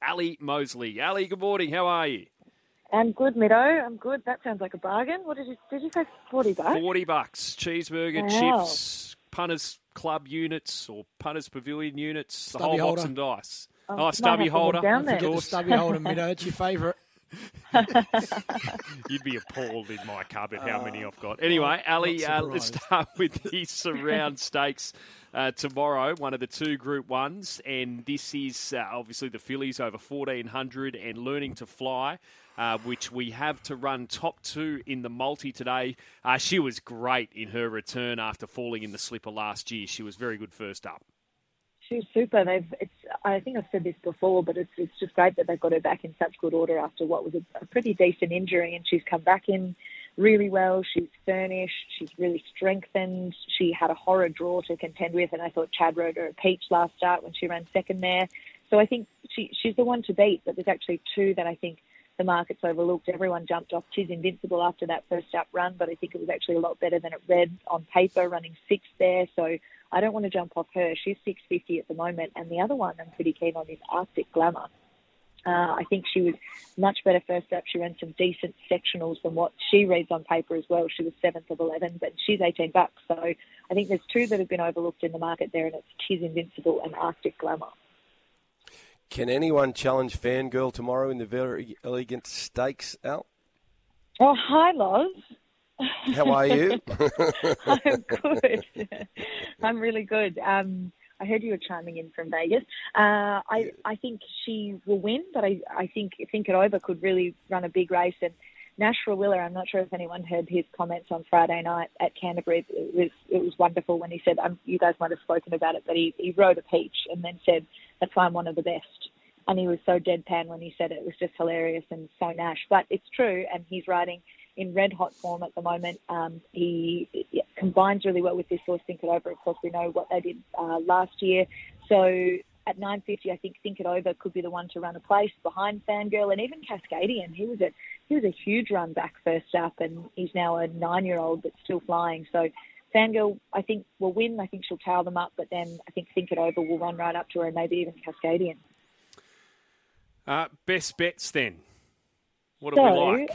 Ally Mosley. Ally, good morning. How are you? I'm good, Mido. I'm good. That sounds like a bargain. What did you did you say? Forty bucks. Forty bucks. Cheeseburger, Wow. chips, punters club units or punters pavilion units, the Stubby whole box and dice. Oh, Oh, might stubby have to head holder. down there. Get the course. stubby holder, Mido. It's your favourite. You'd be appalled in my cupboard how many I've got. Anyway, Ally, uh, let's start with the surround stakes uh, tomorrow, one of the two Group Ones, and this is uh, obviously the fillies over fourteen hundred and learning to fly. Uh, which we have to run top two in the multi today. Uh, she was great in her return after falling in the slipper last year. She was very good first up. She's super. They've. It's. I think I've said this before, but it's. It's just great that they've got her back in such good order after what was a, a pretty decent injury, and she's come back in really well. She's furnished. She's really strengthened. She had a horror draw to contend with, and I thought Chad rode her a peach last start when she ran second there. So I think she she's the one to beat. But there's actually two that I think the market's overlooked. Everyone jumped off Tis Invincible after that first up run, but I think it was actually a lot better than it read on paper, running sixth there. So I don't want to jump off her. She's 650 at the moment. And the other one I'm pretty keen on is Arctic Glamour. Uh, I think she was much better first up. She ran some decent sectionals than what she reads on paper as well. She was seventh of 11, but she's 18 bucks. So I think there's two that have been overlooked in the market there, and it's Tis Invincible and Arctic Glamour. Can anyone challenge Fangirl tomorrow in the Verry Elegant stakes, Al? Oh, hi, Loz. How are you? I'm good. I'm really good. Um, I heard you were chiming in from Vegas. Uh, I I think she will win, but I I think Think It Over could really run a big race. And Nash Rawiller, I'm not sure if anyone heard his comments on Friday night at Canterbury. It was it was wonderful when he said, um, you guys might have spoken about it, but he he rode a peach and then said, that's why I'm one of the best. And he was so deadpan when he said it. It was just hilarious and so Nash. But it's true, and he's riding in red hot form at the moment. Um, he combines really well with this horse Think It Over. Of course, we know what they did uh, last year. So at 950, I think Think It Over could be the one to run a place behind Fangirl and even Cascadian. He was a he was a huge run back first up, and he's now a nine-year-old that's still flying. So. Fangirl, I think, will win. I think she'll tail them up, but then I think Think It Over will run right up to her and maybe even Cascadian. Uh, best bets then. What do we like?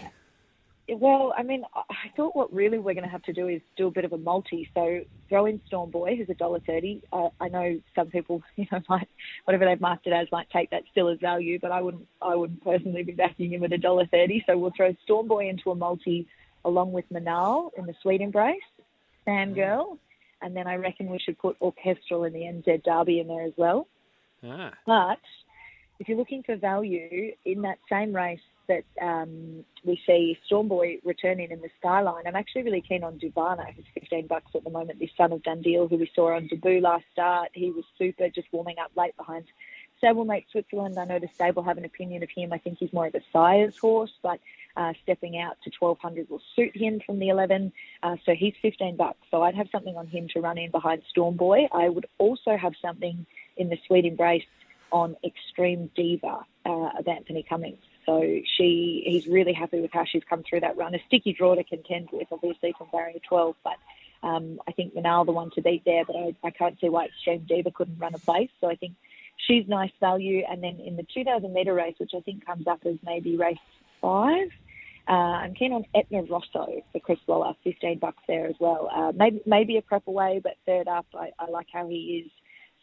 Well, I mean, I thought what really we're going to have to do is do a bit of a multi. So throw in Storm Boy, who's a dollar thirty. Uh, I know some people, you know, might whatever they've marked it as might take that still as value, but I wouldn't. I wouldn't personally be backing him at a dollar thirty. So we'll throw Storm Boy into a multi along with Manal in the Sweet Embrace, Fangirl, and then I reckon we should put Orchestral in the NZ Derby in there as well. Ah, But if you're looking for value in that same race that um, we see Storm Boy returning in the Skyline, I'm actually really keen on Duvana, who's 15 bucks at the moment. This son of Dundeel, who we saw on debut last start, he was super, just warming up late behind Stablemate Switzerland. I know the stable have an opinion of him. I think he's more of a sire's horse, but uh, stepping out to 1200 will suit him from the 11. Uh, so he's 15 bucks. So I'd have something on him to run in behind Storm Boy. I would also have something in the Sweet Embrace on Extreme Diva uh, of Anthony Cummings. So she, he's really happy with how she's come through that run. A sticky draw to contend with, obviously from barrier 12, but um, I think Manal the one to beat there. But I, I can't see why Extreme Diva couldn't run a place. So I think she's nice value. And then in the 2,000 metre race, which I think comes up as maybe race five. Uh, I'm keen on Etna Rosso for Chris Waller, 15 bucks there as well. Uh, maybe maybe a prep away, but third up, I, I like how he is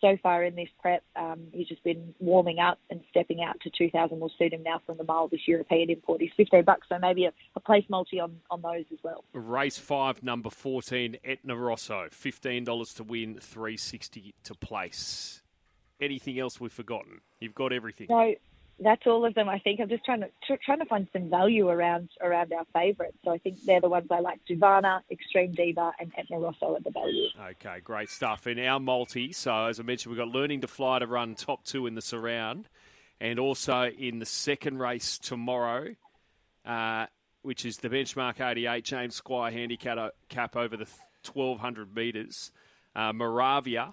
so far in this prep. Um, he's just been warming up and stepping out to 2,000 will suit him now from the mile this European import. He's 15 bucks, so maybe a, a place multi on, on those as well. race five, number fourteen, Etna Rosso, fifteen dollars to win, three sixty to place. Anything else we've forgotten? You've got everything. No, that's all of them. I think I'm just trying to tr- trying to find some value around around our favourites. So I think they're the ones I like: Duvana, Extreme Diva, and Etna Rosso at the value. Okay, great stuff. In our multi, so as I mentioned, we've got Learning to Fly to run top two in the surround, and also in the second race tomorrow, uh, which is the benchmark 88 James Squire handicap cap over the 1200 metres. Uh, Moravia,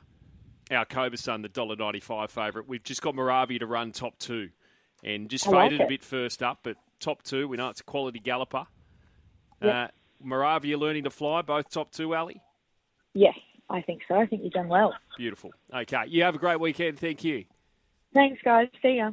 our Cobra Sun, the $1.95 favourite. We've just got Moravia to run top two, and just I like faded a bit first up, but top two. We know it's a quality galloper. Yep. Uh, Moravia learning to fly, both top two, Ally. Yes, I think so. I think you've done well. Beautiful. Okay. You have a great weekend. Thank you. Thanks, guys. See ya.